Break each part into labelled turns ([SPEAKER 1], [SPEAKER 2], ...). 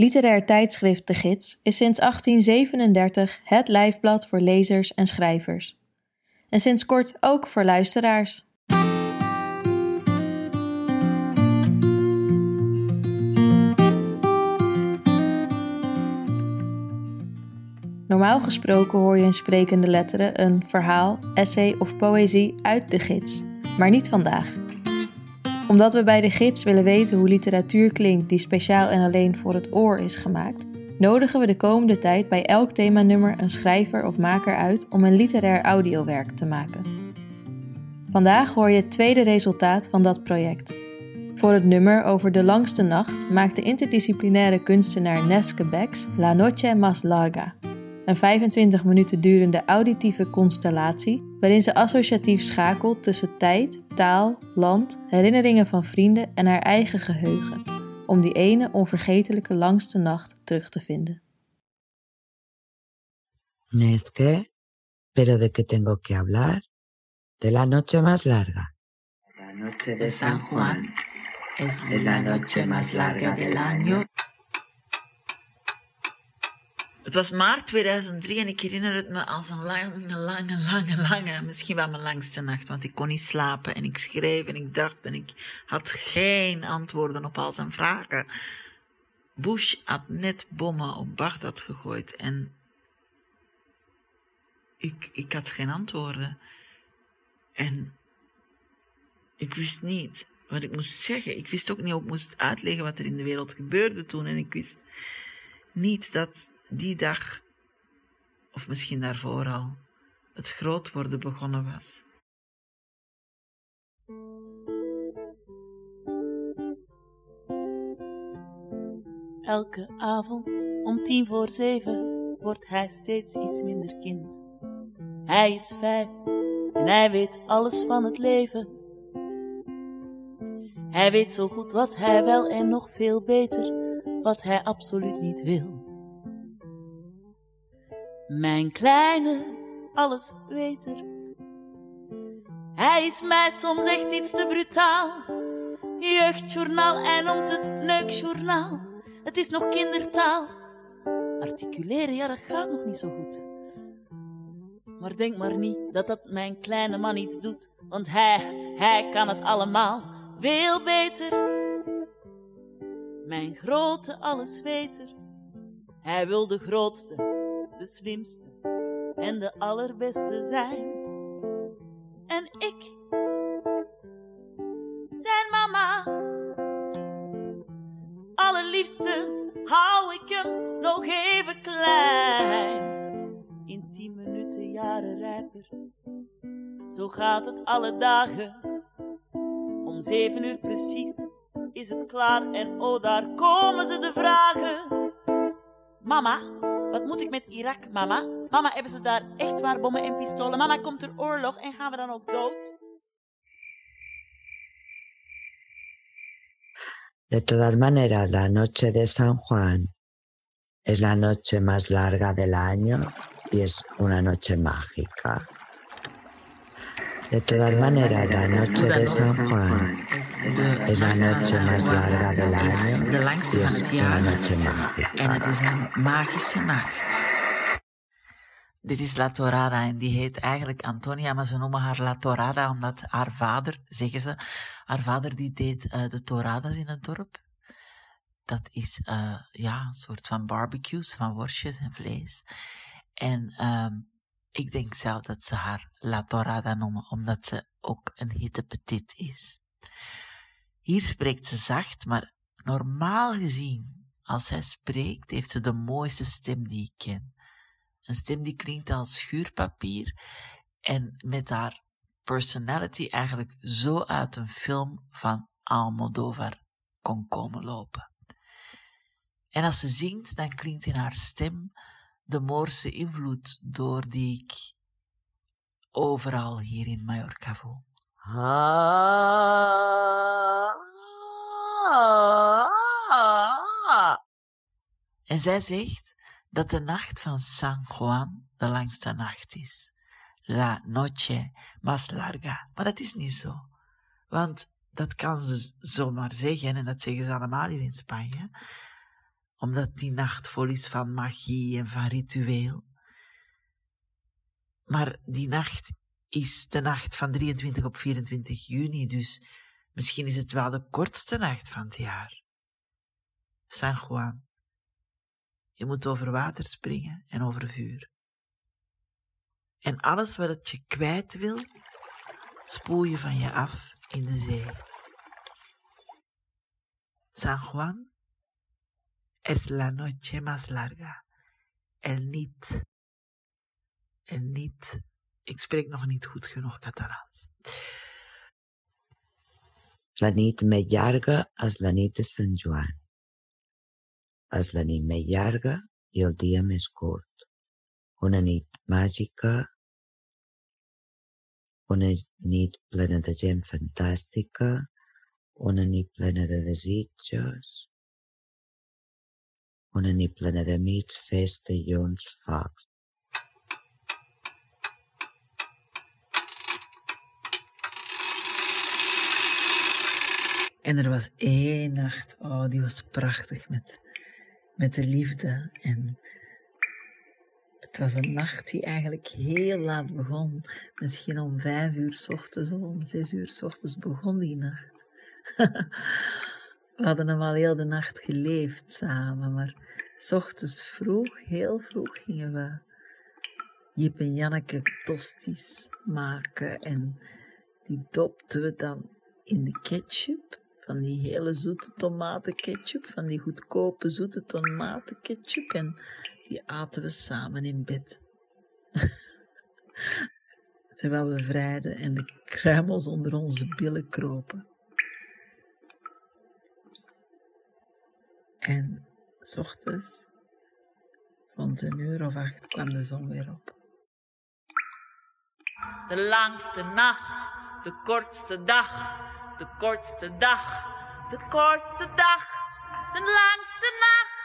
[SPEAKER 1] Literair tijdschrift De Gids is sinds 1837 het lijfblad voor lezers en schrijvers. En sinds kort ook voor luisteraars. Normaal gesproken hoor je in sprekende letteren een verhaal, essay of poëzie uit de gids, maar niet vandaag. Omdat we bij de gids willen weten hoe literatuur klinkt die speciaal en alleen voor het oor is gemaakt, nodigen we de komende tijd bij elk themanummer een schrijver of maker uit om een literair audiowerk te maken. Vandaag hoor je het tweede resultaat van dat project. Voor het nummer over de langste nacht maakt de interdisciplinaire kunstenaar Neske Becks La Noche Más Larga, een 25 minuten durende auditieve constellatie waarin ze associatief schakelt tussen tijd, taal, land, herinneringen van vrienden en haar eigen geheugen, om die ene onvergetelijke langste nacht terug te vinden.
[SPEAKER 2] Neske, pero de qué tengo que hablar? De la noche más larga.
[SPEAKER 3] La noche de San Juan es la noche más larga del año. Het was maart 2003 en ik herinner het me als een lange, lange, lange, lange, misschien wel mijn langste nacht, want ik kon niet slapen en ik schreef en ik dacht en ik had geen antwoorden op al zijn vragen. Bush had net bommen op Bagdad gegooid en ik, ik had geen antwoorden. En ik wist niet wat ik moest zeggen. Ik wist ook niet hoe ik moest uitleggen wat er in de wereld gebeurde toen en ik wist niet dat die dag, of misschien daarvoor al, het groot worden begonnen was.
[SPEAKER 4] Elke avond om tien voor zeven wordt hij steeds iets minder kind. Hij is vijf en hij weet alles van het leven. Hij weet zo goed wat hij wel en nog veel beter wat hij absoluut niet wil. Mijn kleine alles weter. Hij is mij soms echt iets te brutaal. Jeugdjournaal, hij noemt het neukjournaal. Het is nog kindertaal. Articuleren, ja, dat gaat nog niet zo goed. Maar denk maar niet dat dat mijn kleine man iets doet. Want hij, hij kan het allemaal veel beter. Mijn grote allesweter. Hij wil de grootste, de slimste en de allerbeste zijn. En ik, zijn mama, het allerliefste hou ik hem nog even klein. In tien minuten jaren rijper, zo gaat het alle dagen. Om zeven uur precies is het klaar en oh daar komen ze de vragen. Mama, wat moet ik met Irak, mama? Mama, hebben ze daar echt waar bommen en pistolen? Mama, komt er oorlog en gaan we dan ook dood?
[SPEAKER 2] De todas maneras, la noche de San Juan es la noche más larga del año y es una noche mágica. De todas maneras, la noche de San Juan es la noche más larga del año
[SPEAKER 3] de langste
[SPEAKER 2] y es una noche
[SPEAKER 3] En
[SPEAKER 2] mágica.
[SPEAKER 3] het is een magische nacht. Dit is La Torada en die heet eigenlijk Antonia, maar ze noemen haar La Torada omdat haar vader, zeggen ze, haar vader die deed eh, de Toradas in het dorp. Dat is eh, ja, een soort van barbecues van worstjes en vlees. En ehm, ik denk zelf dat ze haar La Torada noemen, omdat ze ook een hitte petit is. Hier spreekt ze zacht, maar normaal gezien, als zij spreekt, heeft ze de mooiste stem die ik ken. Een stem die klinkt als schuurpapier en met haar personality eigenlijk zo uit een film van Almodovar kon komen lopen. En als ze zingt, dan klinkt in haar stem de Moorse invloed door die ik overal hier in Mallorca voel. En zij zegt dat de nacht van San Juan de langste nacht is. La noche más larga. Maar dat is niet zo. Want dat kan ze zomaar zeggen, en dat zeggen ze allemaal hier in Spanje, omdat die nacht vol is van magie en van ritueel. Maar die nacht is de nacht van 23 op 24 juni, dus misschien is het wel de kortste nacht van het jaar. San Juan, je moet over water springen en over vuur. En alles wat het je kwijt wil, spoel je van je af in de zee. San Juan es la noche más larga. El nit. El nit. Ik spreek nog niet goed genoeg Catalaans.
[SPEAKER 2] La nit més llarga és la nit de Sant Joan. És la nit més llarga i el dia més curt. Una nit màgica, una nit plena de gent fantàstica, una nit plena de desitjos, una nit plena d'amics, festa, llums, focs.
[SPEAKER 3] En er was één nacht, oh, die was prachtig met, met de liefde. En het was een nacht die eigenlijk heel laat begon. Misschien om vijf uur s ochtends of om zes uur s ochtends begon die nacht. We hadden hem al heel de nacht geleefd samen, maar s ochtends vroeg, heel vroeg, gingen we Jip en Janneke tosties maken en die dopten we dan in de ketchup, van die hele zoete tomatenketchup, van die goedkope zoete tomatenketchup en die aten we samen in bed. Terwijl we vrijden en de kruimels onder onze billen kropen. En s ochtends, rond een uur of acht, kwam de zon weer op.
[SPEAKER 4] De langste nacht, de kortste dag, de kortste dag, de kortste dag, de langste nacht.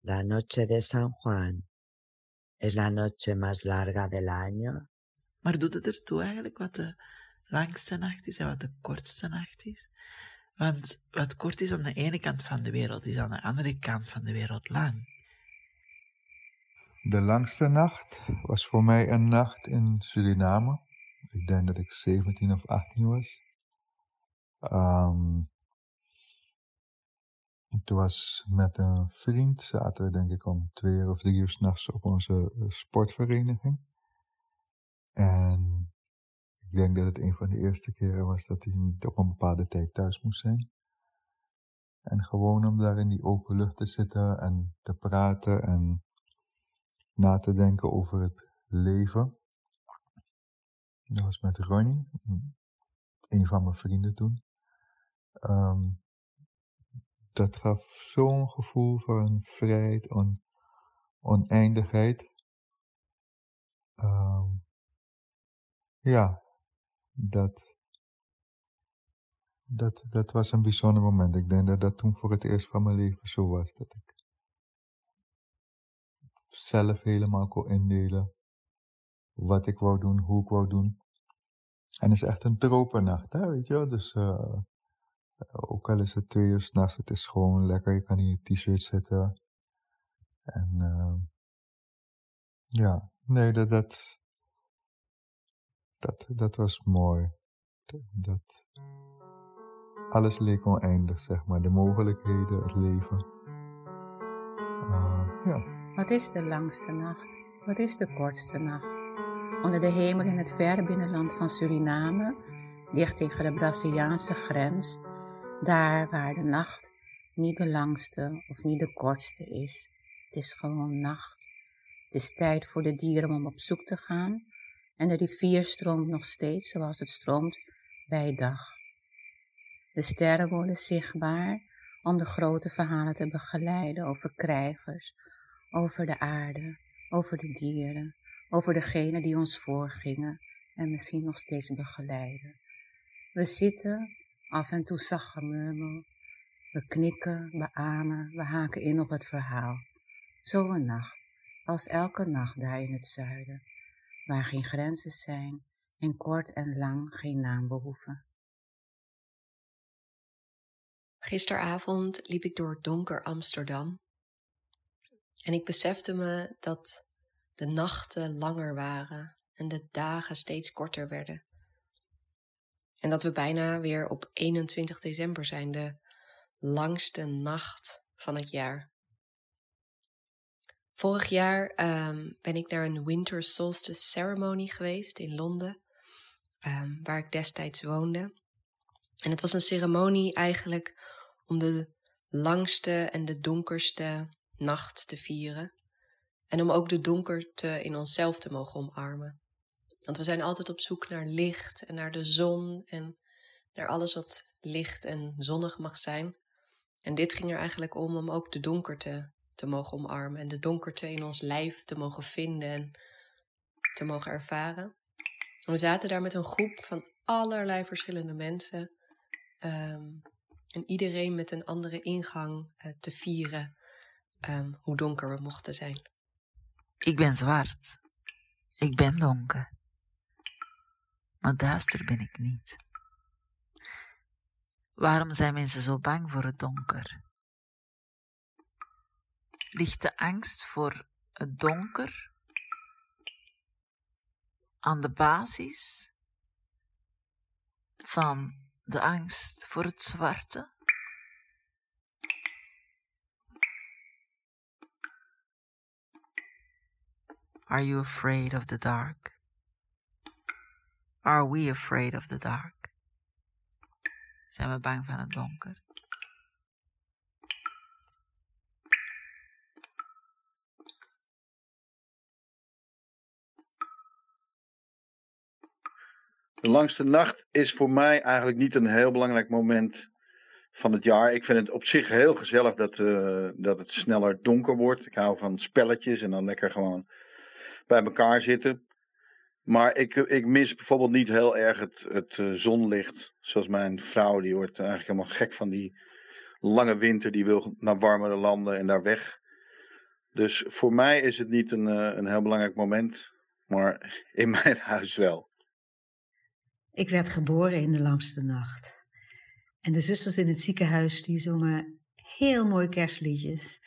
[SPEAKER 2] La noche de San Juan es la noche más larga del año.
[SPEAKER 3] Maar doet het ertoe eigenlijk wat de langste nacht is en wat de kortste nacht is? Want wat kort is aan de ene kant van de wereld, is aan de andere kant van de wereld lang.
[SPEAKER 5] De langste nacht was voor mij een nacht in Suriname. Ik denk dat ik 17 of 18 was. Um, toen was met een vriend, zaten we denk ik om twee of drie uur s'nachts op onze sportvereniging. En ik denk dat het een van de eerste keren was dat hij niet op een bepaalde tijd thuis moest zijn. En gewoon om daar in die open lucht te zitten en te praten en na te denken over het leven. Dat was met Ronnie, een van mijn vrienden toen. Um, dat gaf zo'n gevoel van vrijheid en oneindigheid. Um, ja, dat, dat, dat was een bijzonder moment. Ik denk dat dat toen voor het eerst van mijn leven zo was. Dat ik zelf helemaal kon indelen wat ik wou doen, hoe ik wou doen. En het is echt een tropennacht, hè, weet je wel. Dus uh, ook al is het twee uur s'nachts, het is gewoon lekker. Je kan in je t-shirt zitten. En uh, ja, nee, dat, dat, dat, dat was mooi. Dat, alles leek oneindig, zeg maar. De mogelijkheden, het leven. Uh, ja.
[SPEAKER 6] Wat is de langste nacht? Wat is de kortste nacht? Onder de hemel in het verre binnenland van Suriname, dicht tegen de Braziliaanse grens, daar waar de nacht niet de langste of niet de kortste is. Het is gewoon nacht. Het is tijd voor de dieren om op zoek te gaan en de rivier stroomt nog steeds zoals het stroomt bij dag. De sterren worden zichtbaar om de grote verhalen te begeleiden over krijgers, over de aarde, over de dieren, over degenen die ons voorgingen en misschien nog steeds begeleiden. We zitten, af en toe zacht gemurmel, we knikken, beamen, we haken in op het verhaal. Zo een nacht, als elke nacht daar in het zuiden waar geen grenzen zijn en kort en lang geen naam behoeven.
[SPEAKER 7] Gisteravond liep ik door donker Amsterdam en ik besefte me dat de nachten langer waren en de dagen steeds korter werden. En dat we bijna weer op 21 december zijn, de langste nacht van het jaar. Vorig jaar um, ben ik naar een Winter Solstice Ceremony geweest in Londen, um, waar ik destijds woonde. En het was een ceremonie eigenlijk om de langste en de donkerste nacht te vieren. En om ook de donkerte in onszelf te mogen omarmen. Want we zijn altijd op zoek naar licht en naar de zon en naar alles wat licht en zonnig mag zijn. En dit ging er eigenlijk om om ook de donkerte te mogen omarmen en de donkerte in ons lijf te mogen vinden en te mogen ervaren. we zaten daar met een groep van allerlei verschillende mensen. Um, en iedereen met een andere ingang uh, te vieren um, hoe donker we mochten zijn.
[SPEAKER 3] Ik ben zwart. Ik ben donker. Maar duister ben ik niet. Waarom zijn mensen zo bang voor het donker? Ligt de angst voor het donker aan de basis van de angst voor het zwarte? Are you afraid of the dark? Are we afraid of the dark? Zijn we bang van het donker?
[SPEAKER 8] De langste nacht is voor mij eigenlijk niet een heel belangrijk moment van het jaar. Ik vind het op zich heel gezellig dat, uh, dat het sneller donker wordt. Ik hou van spelletjes en dan lekker gewoon bij elkaar zitten. Maar ik, ik mis bijvoorbeeld niet heel erg het, het uh, zonlicht. Zoals mijn vrouw, die wordt eigenlijk helemaal gek van die lange winter. Die wil naar warmere landen en daar weg. Dus voor mij is het niet een, uh, een heel belangrijk moment. Maar in mijn huis wel.
[SPEAKER 9] Ik werd geboren in de langste nacht. En de zusters in het ziekenhuis die zongen heel mooi kerstliedjes.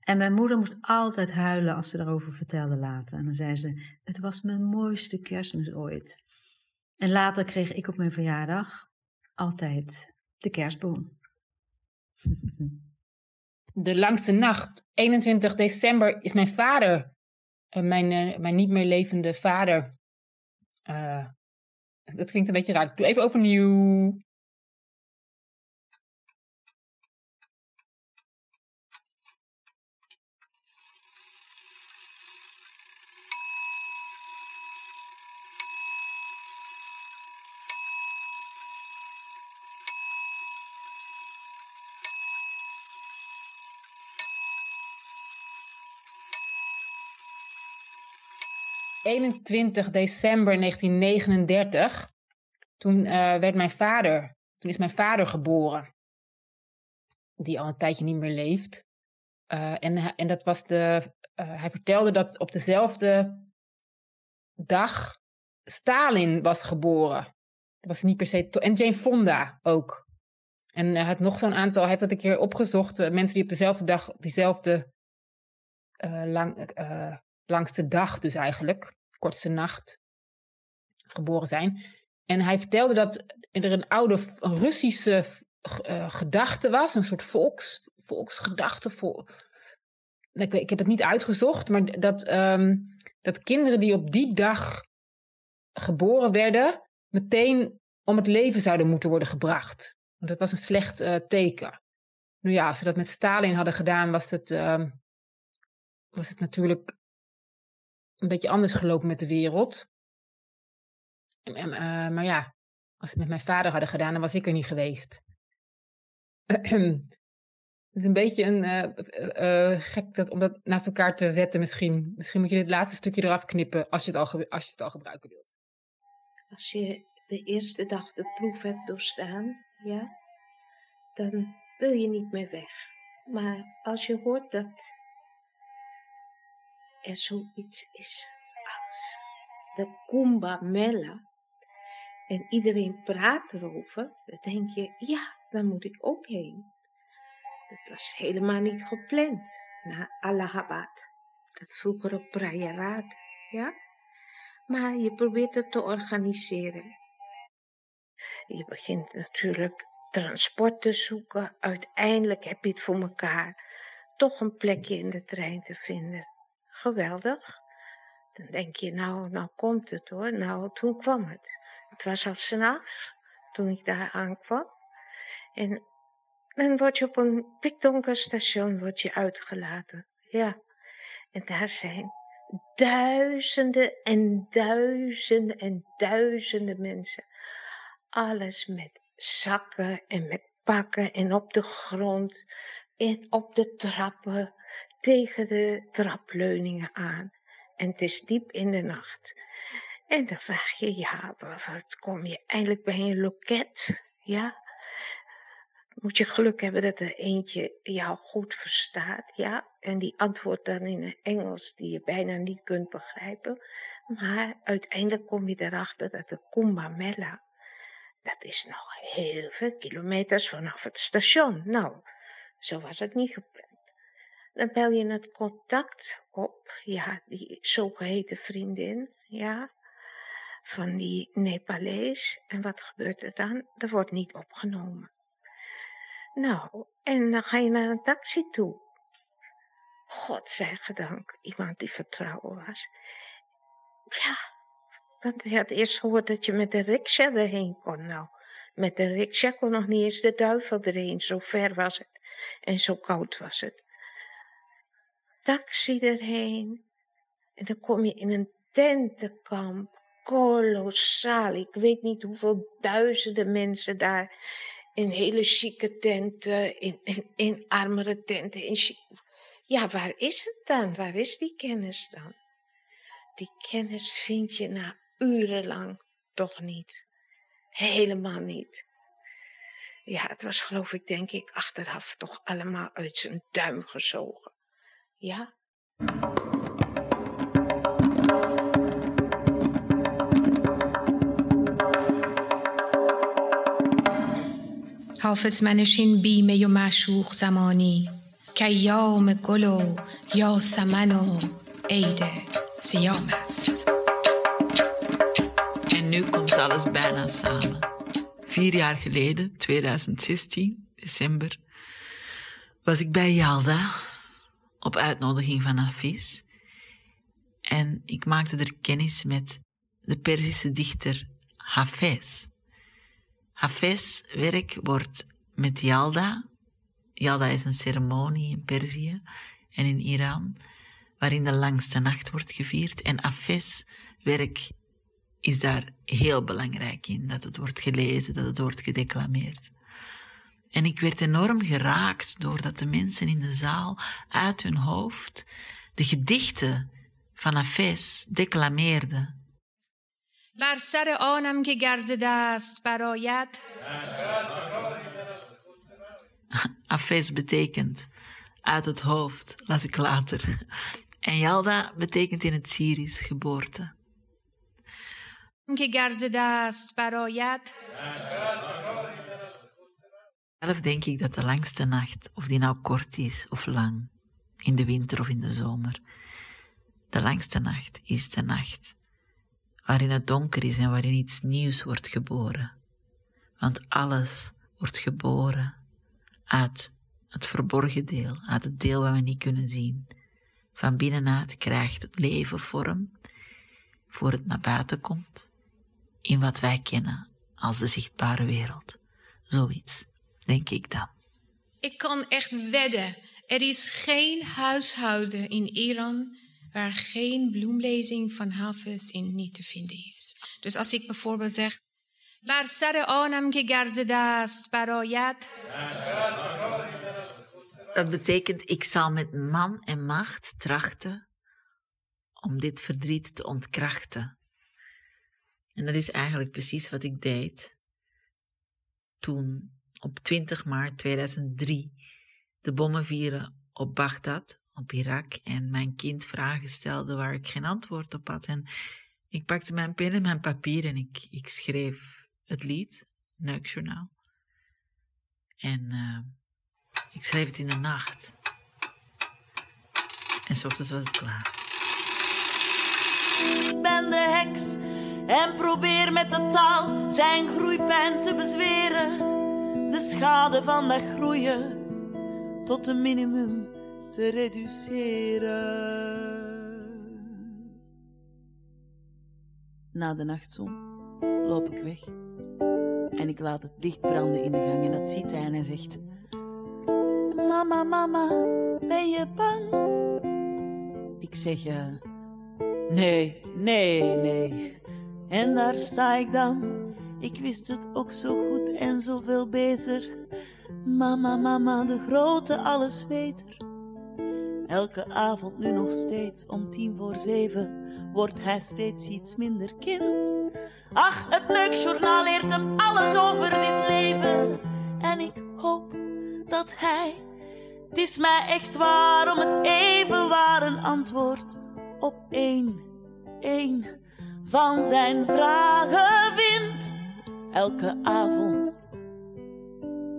[SPEAKER 9] En mijn moeder moest altijd huilen als ze daarover vertelde later. En dan zei ze, het was mijn mooiste kerstmis ooit. En later kreeg ik op mijn verjaardag altijd de kerstboom.
[SPEAKER 10] De langste nacht, 21 december, is mijn vader, uh, mijn, uh, mijn niet meer levende vader. Uh, dat klinkt een beetje raar. Ik doe even overnieuw. 21 december 1939, toen uh, werd mijn vader, toen is mijn vader geboren, die al een tijdje niet meer leeft. Uh, en, en dat was de, uh, hij vertelde dat op dezelfde dag Stalin was geboren. Dat was niet per se. En Jane Fonda ook. En hij had nog zo'n aantal, hij heeft dat een keer opgezocht, mensen die op dezelfde dag, op diezelfde lang, langste dag dus eigenlijk, kortste nacht, geboren zijn. En hij vertelde dat er een oude Russische uh, gedachte was, een soort volks, volksgedachte. Vol... Ik, ik, heb het niet uitgezocht, maar dat, um, dat kinderen die op die dag geboren werden, meteen om het leven zouden moeten worden gebracht. Want dat was een slecht uh, teken. Nu ja, als ze dat met Stalin hadden gedaan, was het, uh, was het natuurlijk een beetje anders gelopen met de wereld. En, uh, maar ja, als ze het met mijn vader hadden gedaan, dan was ik er niet geweest. Het is een beetje een uh, uh, gek dat, om dat naast elkaar te zetten misschien. Misschien moet je dit laatste stukje eraf knippen als je het al, als je het al gebruiken wilt.
[SPEAKER 11] Als je de eerste dag de proef hebt doorstaan, ja, dan wil je niet meer weg. Maar als je hoort dat er zoiets is als de Kumbh Mela, en iedereen praat erover, dan denk je, ja, daar moet ik ook heen. Dat was helemaal niet gepland, naar Allahabad, dat vroegere Prayarat, ja. Maar je probeert het te organiseren. Je begint natuurlijk transport te zoeken. Uiteindelijk heb je het voor elkaar toch een plekje in de trein te vinden. Geweldig. Dan denk je, nou, nou komt het hoor. Nou, toen kwam het. Het was al s'nachts toen ik daar aankwam. En dan word je op een pikdonker station word je uitgelaten. Ja. En daar zijn duizenden en duizenden en duizenden mensen. Alles met zakken en met pakken en op de grond en op de trappen tegen de trapleuningen aan. En het is diep in de nacht. En dan vraag je, ja, wat kom je eindelijk bij een loket? Ja, moet je geluk hebben dat er eentje jou goed verstaat, ja. En die antwoordt dan in een Engels die je bijna niet kunt begrijpen. Maar uiteindelijk kom je erachter dat de Kumbamela, dat is nog heel veel kilometers vanaf het station. Nou, zo was het niet gepland. Dan bel je het contact op, ja, die zogeheten vriendin, ja, van die Nepalees. En wat gebeurt er dan? Er wordt niet opgenomen. Nou, en dan ga je naar een taxi toe. God zij gedank, iemand die vertrouwen was. Ja, want je had eerst gehoord dat je met de riksja erheen kon. Nou, met de riksja kon nog niet eens de duivel erheen, zo ver was het. En zo koud was het. Taxi erheen. En dan kom je in een tentenkamp. Kolossaal. Ik weet niet hoeveel duizenden mensen daar in hele chique tenten, in, in, in armere tenten. In ja, waar is het dan? Waar is die kennis dan? Die kennis vind je na urenlang toch niet. Helemaal niet. Ja, het was geloof ik, denk ik, achteraf toch allemaal uit zijn duim gezogen. Ja.
[SPEAKER 12] حافظ منشین بیمه و معشوق زمانی که یام گل و یاسمن و عید سیام است
[SPEAKER 3] En nu komt alles bijna samen. Vier jaar geleden, 2016, december, was ik bij Yalda op uitnodiging van Hafiz. En ik maakte er kennis met de Perzische dichter Hafez. Hafez werk wordt met Yalda. Yalda is een ceremonie in Perzië en in Iran, waarin de langste nacht wordt gevierd. En Hafez werk is daar heel belangrijk in, dat het wordt gelezen, dat het wordt gedeclameerd. En ik werd enorm geraakt doordat de mensen in de zaal uit hun hoofd de gedichten van Hafez declameerden.
[SPEAKER 12] بر سر آنم که گرز دست برایت
[SPEAKER 3] Afes betekent uit het hoofd, las ik later. En Yalda betekent in het Syrisch geboorte.
[SPEAKER 12] که گرز دست برایت
[SPEAKER 3] zelf denk ik dat de langste nacht, of die nou kort is of lang, in de winter of in de zomer, de langste nacht is de nacht waarin het donker is en waarin iets nieuws wordt geboren. Want alles wordt geboren uit het verborgen deel, uit het deel wat we niet kunnen zien. Van binnenuit krijgt het leven vorm, voor het naar buiten komt, in wat wij kennen als de zichtbare wereld. Zoiets, denk ik dan.
[SPEAKER 12] Ik kan echt wedden, er is geen huishouden in Iran waar geen bloemlezing van Hafiz in niet te vinden is. Dus als ik bijvoorbeeld zeg, بر سر آنم که گرز دست برایت
[SPEAKER 3] Dat betekent, ik zal met man en macht trachten om dit verdriet te ontkrachten. En dat is eigenlijk precies wat ik deed toen op 20 maart 2003 de bommen vielen op Bagdad, op Irak, en mijn kind vragen stelde waar ik geen antwoord op had. En Ik pakte mijn pen en mijn papier en ik, ik schreef het lied, Neukjournaal. En uh, ik schreef het in de nacht. En s ochtends was het klaar.
[SPEAKER 4] Ik ben de heks en probeer met de taal zijn groeipijn te bezweren. De schade van dat groeien tot een minimum te reduceren. Na de nachtzon loop ik weg. En ik laat het licht branden in de gang en dat ziet hij en hij zegt... Mama, mama, ben je bang? Ik zeg... Uh, nee, nee, nee. En daar sta ik dan. Ik wist het ook zo goed en zoveel beter. Mama, mama, de grote allesweter. Elke avond nu nog steeds om tien voor zeven wordt hij steeds iets minder kind. Ach, het neukjournaal leert hem alles over dit leven. En ik hoop dat hij, het is mij echt waar om het even waar een antwoord op één, één van zijn vragen. Elke avond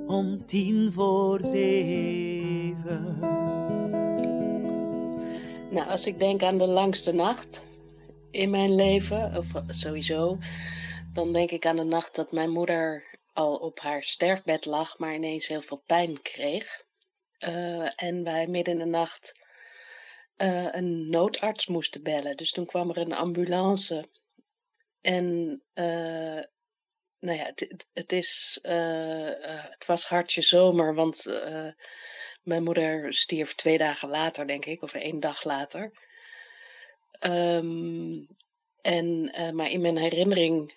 [SPEAKER 4] om tien voor zeven.
[SPEAKER 13] Nou, als ik denk aan de langste nacht, in mijn leven, of sowieso, dan denk ik aan de nacht dat mijn moeder al op haar sterfbed lag, maar ineens heel veel pijn kreeg. Uh, en wij midden in de nacht uh, een noodarts moesten bellen. Dus toen kwam er een ambulance. En uh, nou ja, het, het is, het was hartje zomer, want mijn moeder stierf twee dagen later, denk ik, of één dag later. Um, en, maar in mijn herinnering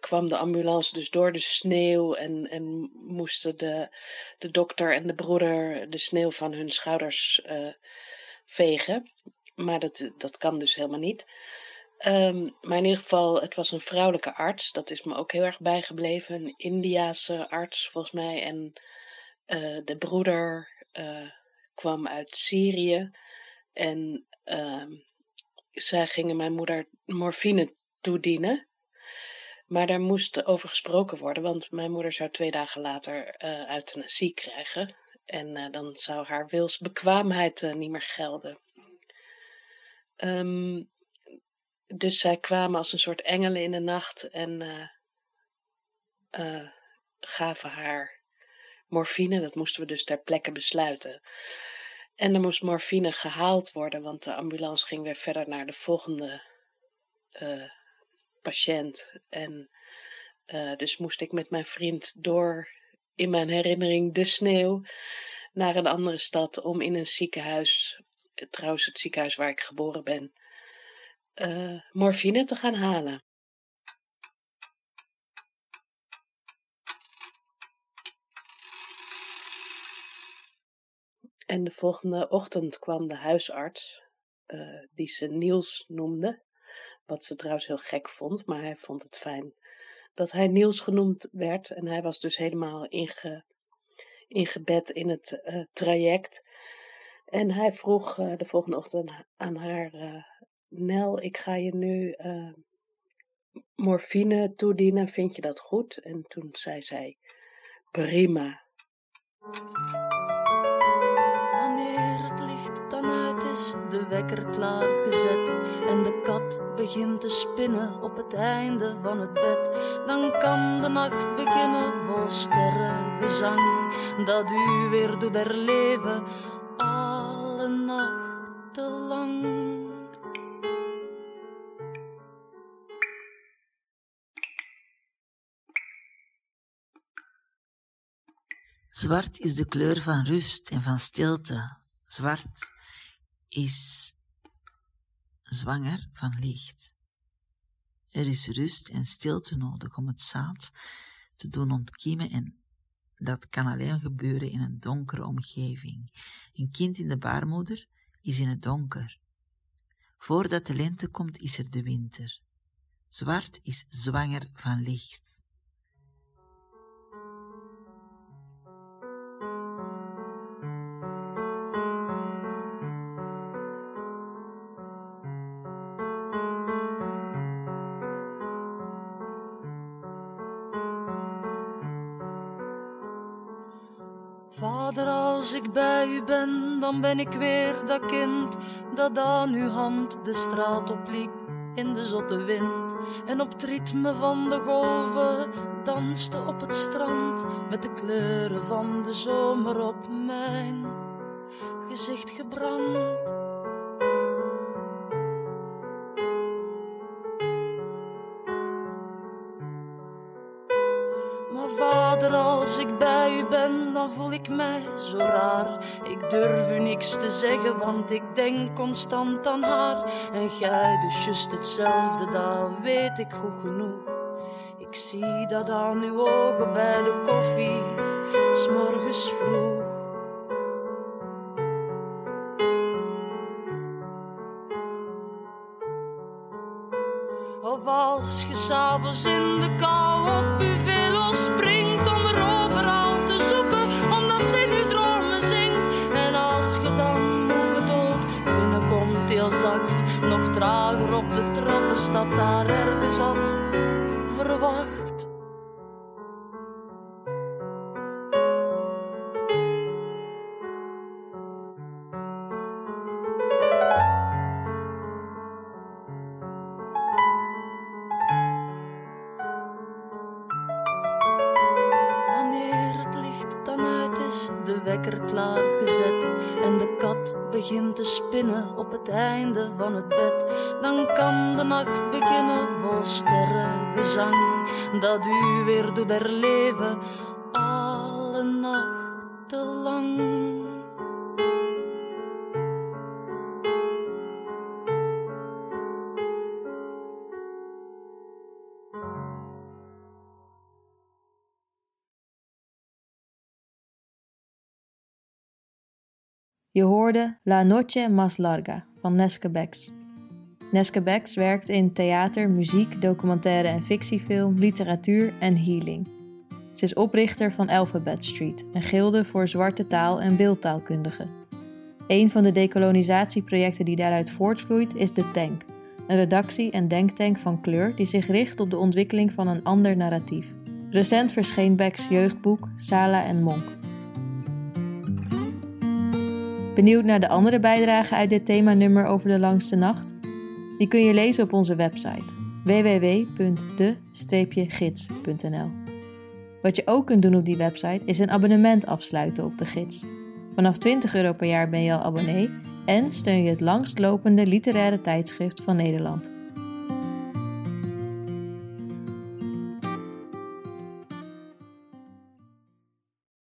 [SPEAKER 13] kwam de ambulance dus door de sneeuw en, en moesten de, de dokter en de broeder de sneeuw van hun schouders vegen. Maar dat, dat kan dus helemaal niet. Um, maar in ieder geval, het was een vrouwelijke arts. Dat is me ook heel erg bijgebleven. Een Indiase arts volgens mij. En de broeder kwam uit Syrië. En um, zij gingen mijn moeder morfine toedienen. Maar daar moest over gesproken worden, want mijn moeder zou twee dagen later uh, euthanasie krijgen. En dan zou haar wilsbekwaamheid niet meer gelden. Um, dus zij kwamen als een soort engelen in de nacht en gaven haar morfine. Dat moesten we dus ter plekke besluiten. En er moest morfine gehaald worden, want de ambulance ging weer verder naar de volgende uh, patiënt. En dus moest ik met mijn vriend door in mijn herinnering de sneeuw naar een andere stad om in een ziekenhuis, trouwens het ziekenhuis waar ik geboren ben, uh, morfine te gaan halen. En de volgende ochtend kwam de huisarts, uh, die ze Niels noemde. Wat ze trouwens heel gek vond, maar hij vond het fijn dat hij Niels genoemd werd. En hij was dus helemaal inge, ingebed in het uh, traject. En hij vroeg de volgende ochtend aan haar: Nel, ik ga je nu morfine toedienen. Vind je dat goed? En toen zei zij: Prima.
[SPEAKER 14] de wekker klaargezet en de kat begint te spinnen op het einde van het bed, dan kan de nacht beginnen vol sterrengezang dat u weer doet herleven
[SPEAKER 3] Zwart is de kleur van rust en van stilte. Zwart is zwanger van licht. Er is rust en stilte nodig om het zaad te doen ontkiemen en dat kan alleen gebeuren in een donkere omgeving. Een kind in de baarmoeder is in het donker. Voordat de lente komt is er de winter. Zwart is zwanger van licht.
[SPEAKER 14] Ik bij u ben, dan ben ik weer dat kind dat aan uw hand de straat opliep in de zotte wind. En op het ritme van de golven danste op het strand met de kleuren van de zomer op mijn gezicht gebrand. Maar als ik bij u ben, dan voel ik mij zo raar. Ik durf u niks te zeggen, want ik denk constant aan haar. En jij dus juist hetzelfde, dat weet ik goed genoeg. Ik zie dat aan uw ogen bij de koffie, s'morgens vroeg. Of als je s'avonds in de kou op uw springt de stapt daar ergens had verwacht. Wanneer het licht dan uit is, de wekker kat begint te spinnen op het einde van het bed, dan kan de nacht beginnen vol sterrengezang. Dat u weer doet herleven
[SPEAKER 1] Je hoorde La Noche Más Larga van Neske Becks. Neske Becks werkt in theater, muziek, documentaire en fictiefilm, literatuur en healing. Ze is oprichter van Alphabet Street, een gilde voor zwarte taal- en beeldtaalkundigen. Een van de decolonisatieprojecten die daaruit voortvloeit is De Tank, een redactie- en denktank van kleur die zich richt op de ontwikkeling van een ander narratief. Recent verscheen Becks jeugdboek Sala en Monk. Benieuwd naar de andere bijdragen uit dit themanummer over de langste nacht? Die kun je lezen op onze website www.de-gids.nl. Wat je ook kunt doen op die website is een abonnement afsluiten op de gids. Vanaf 20 euro per jaar ben je al abonnee en steun je het langstlopende literaire tijdschrift van Nederland.